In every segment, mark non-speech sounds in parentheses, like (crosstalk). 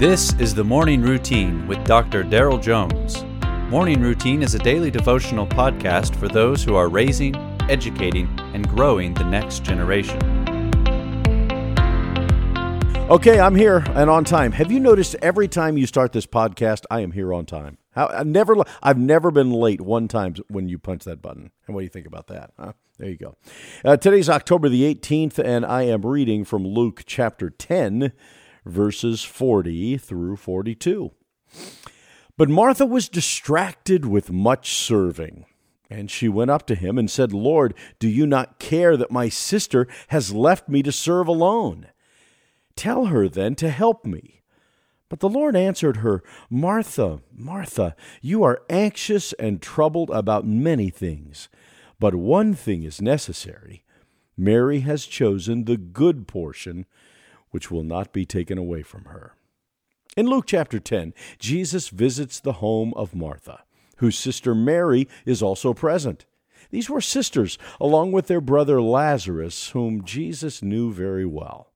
This is the Morning Routine with Dr. Daryl Jones. Morning Routine is a daily devotional podcast for those who are raising, educating, and growing the next generation. Okay, I'm here and on time. Have you noticed every time you start this podcast, I am here on time? How, I never, I've never been late one time when you punch that button. And what do you think about that? Huh? There you go. Uh, today's October the 18th, and I am reading from Luke chapter 10 verses 40 through 42. But Martha was distracted with much serving. And she went up to him and said, Lord, do you not care that my sister has left me to serve alone? Tell her then to help me. But the Lord answered her, Martha, Martha, you are anxious and troubled about many things, but one thing is necessary. Mary has chosen the good portion which will not be taken away from her. In Luke chapter 10, Jesus visits the home of Martha, whose sister Mary is also present. These were sisters, along with their brother Lazarus, whom Jesus knew very well.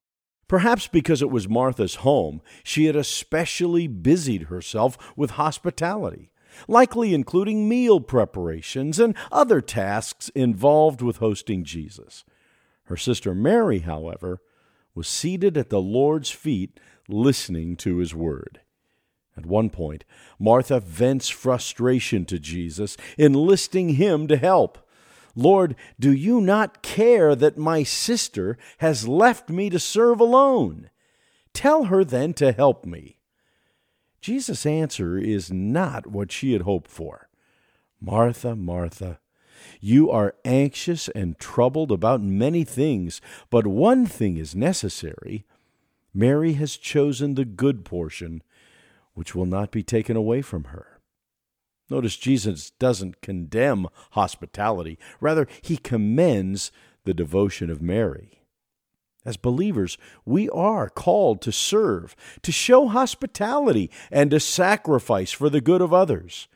Perhaps because it was Martha's home, she had especially busied herself with hospitality, likely including meal preparations and other tasks involved with hosting Jesus. Her sister Mary, however, was seated at the Lord's feet listening to his word. At one point, Martha vents frustration to Jesus, enlisting him to help. Lord, do you not care that my sister has left me to serve alone? Tell her then to help me. Jesus' answer is not what she had hoped for. Martha, Martha, you are anxious and troubled about many things, but one thing is necessary. Mary has chosen the good portion, which will not be taken away from her. Notice Jesus doesn't condemn hospitality, rather, he commends the devotion of Mary. As believers, we are called to serve, to show hospitality, and to sacrifice for the good of others.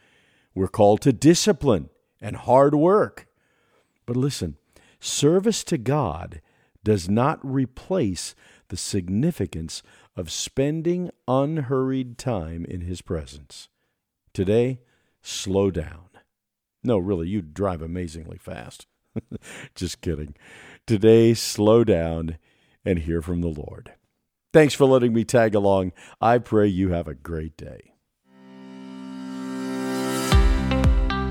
We're called to discipline and hard work. But listen, service to God does not replace the significance of spending unhurried time in His presence. Today, slow down. No, really, you drive amazingly fast. (laughs) Just kidding. Today, slow down and hear from the Lord. Thanks for letting me tag along. I pray you have a great day.